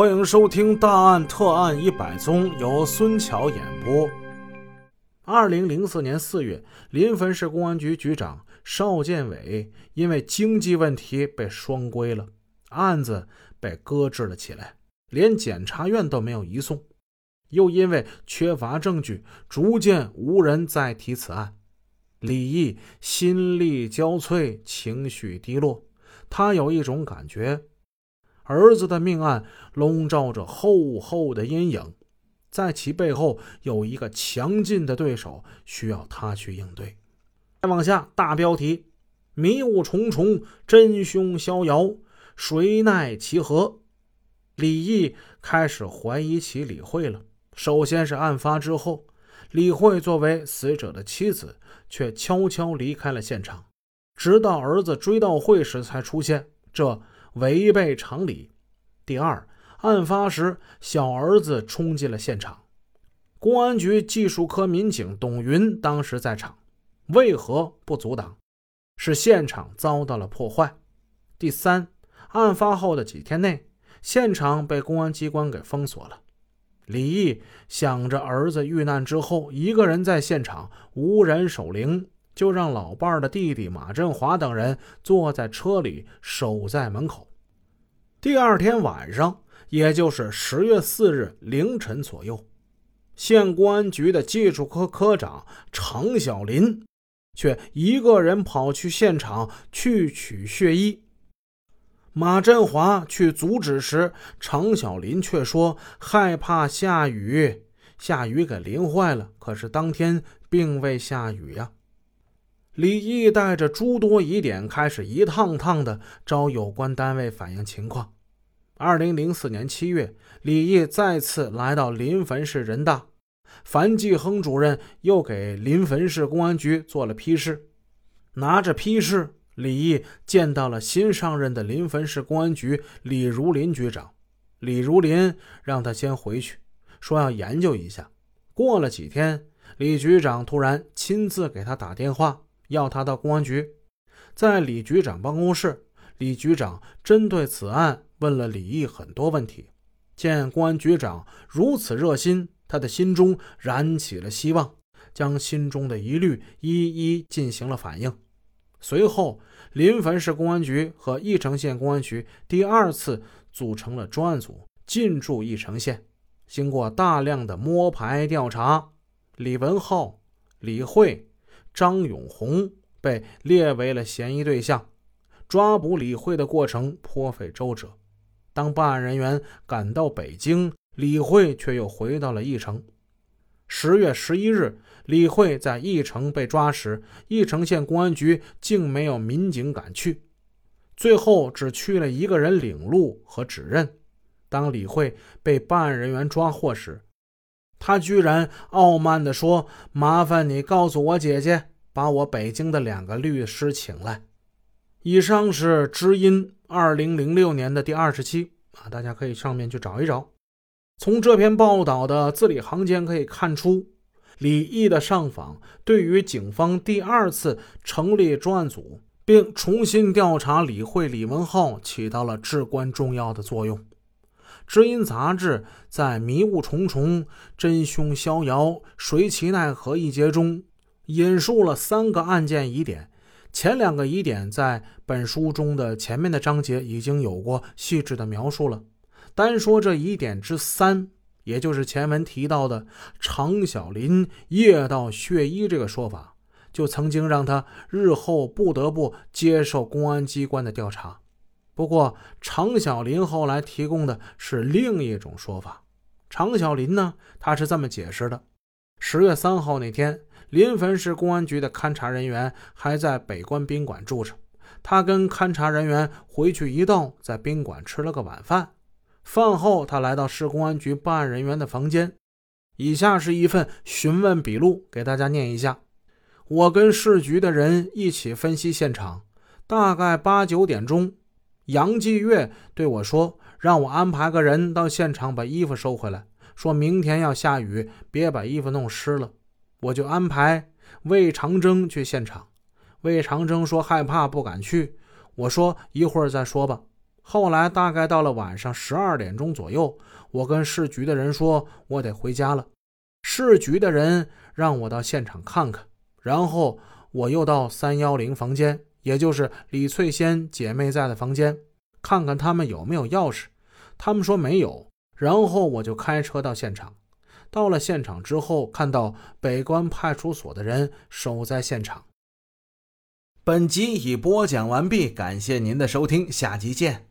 欢迎收听《大案特案一百宗》，由孙桥演播。二零零四年四月，临汾市公安局局长邵建伟因为经济问题被双规了，案子被搁置了起来，连检察院都没有移送。又因为缺乏证据，逐渐无人再提此案。李毅心力交瘁，情绪低落，他有一种感觉。儿子的命案笼罩着厚厚的阴影，在其背后有一个强劲的对手，需要他去应对。再往下，大标题：迷雾重重，真凶逍遥，谁奈其何？李毅开始怀疑起李慧了。首先是案发之后，李慧作为死者的妻子，却悄悄离开了现场，直到儿子追悼会时才出现。这。违背常理。第二，案发时小儿子冲进了现场，公安局技术科民警董云当时在场，为何不阻挡？是现场遭到了破坏。第三，案发后的几天内，现场被公安机关给封锁了。李毅想着儿子遇难之后一个人在现场无人守灵。就让老伴的弟弟马振华等人坐在车里守在门口。第二天晚上，也就是十月四日凌晨左右，县公安局的技术科科长常小林却一个人跑去现场去取血衣。马振华去阻止时，常小林却说害怕下雨，下雨给淋坏了。可是当天并未下雨呀。李毅带着诸多疑点，开始一趟趟的找有关单位反映情况。二零零四年七月，李毅再次来到临汾市人大，樊继亨主任又给临汾市公安局做了批示。拿着批示，李毅见到了新上任的临汾市公安局李如林局长。李如林让他先回去，说要研究一下。过了几天，李局长突然亲自给他打电话。要他到公安局，在李局长办公室，李局长针对此案问了李毅很多问题。见公安局长如此热心，他的心中燃起了希望，将心中的疑虑一一进行了反映。随后，临汾市公安局和翼城县公安局第二次组成了专案组，进驻翼城县。经过大量的摸排调查，李文浩、李慧。张永红被列为了嫌疑对象，抓捕李慧的过程颇费周折。当办案人员赶到北京，李慧却又回到了义城。十月十一日，李慧在义城被抓时，义城县公安局竟没有民警赶去，最后只去了一个人领路和指认。当李慧被办案人员抓获时，他居然傲慢地说：“麻烦你告诉我姐姐，把我北京的两个律师请来。”以上是《知音》二零零六年的第二十期啊，大家可以上面去找一找。从这篇报道的字里行间可以看出，李毅的上访对于警方第二次成立专案组并重新调查李慧、李文浩起到了至关重要的作用。《知音》杂志在“迷雾重重，真凶逍遥，谁其奈何”一节中引述了三个案件疑点。前两个疑点在本书中的前面的章节已经有过细致的描述了。单说这疑点之三，也就是前文提到的常小林夜盗血衣这个说法，就曾经让他日后不得不接受公安机关的调查。不过，常小林后来提供的是另一种说法。常小林呢，他是这么解释的：十月三号那天，临汾市公安局的勘查人员还在北关宾馆住着。他跟勘查人员回去一道，在宾馆吃了个晚饭。饭后，他来到市公安局办案人员的房间。以下是一份询问笔录，给大家念一下：我跟市局的人一起分析现场，大概八九点钟。杨继月对我说：“让我安排个人到现场把衣服收回来，说明天要下雨，别把衣服弄湿了。”我就安排魏长征去现场。魏长征说害怕不敢去。我说：“一会儿再说吧。”后来大概到了晚上十二点钟左右，我跟市局的人说，我得回家了。市局的人让我到现场看看，然后我又到三幺零房间，也就是李翠仙姐妹在的房间，看看他们有没有钥匙。他们说没有，然后我就开车到现场。到了现场之后，看到北关派出所的人守在现场。本集已播讲完毕，感谢您的收听，下集见。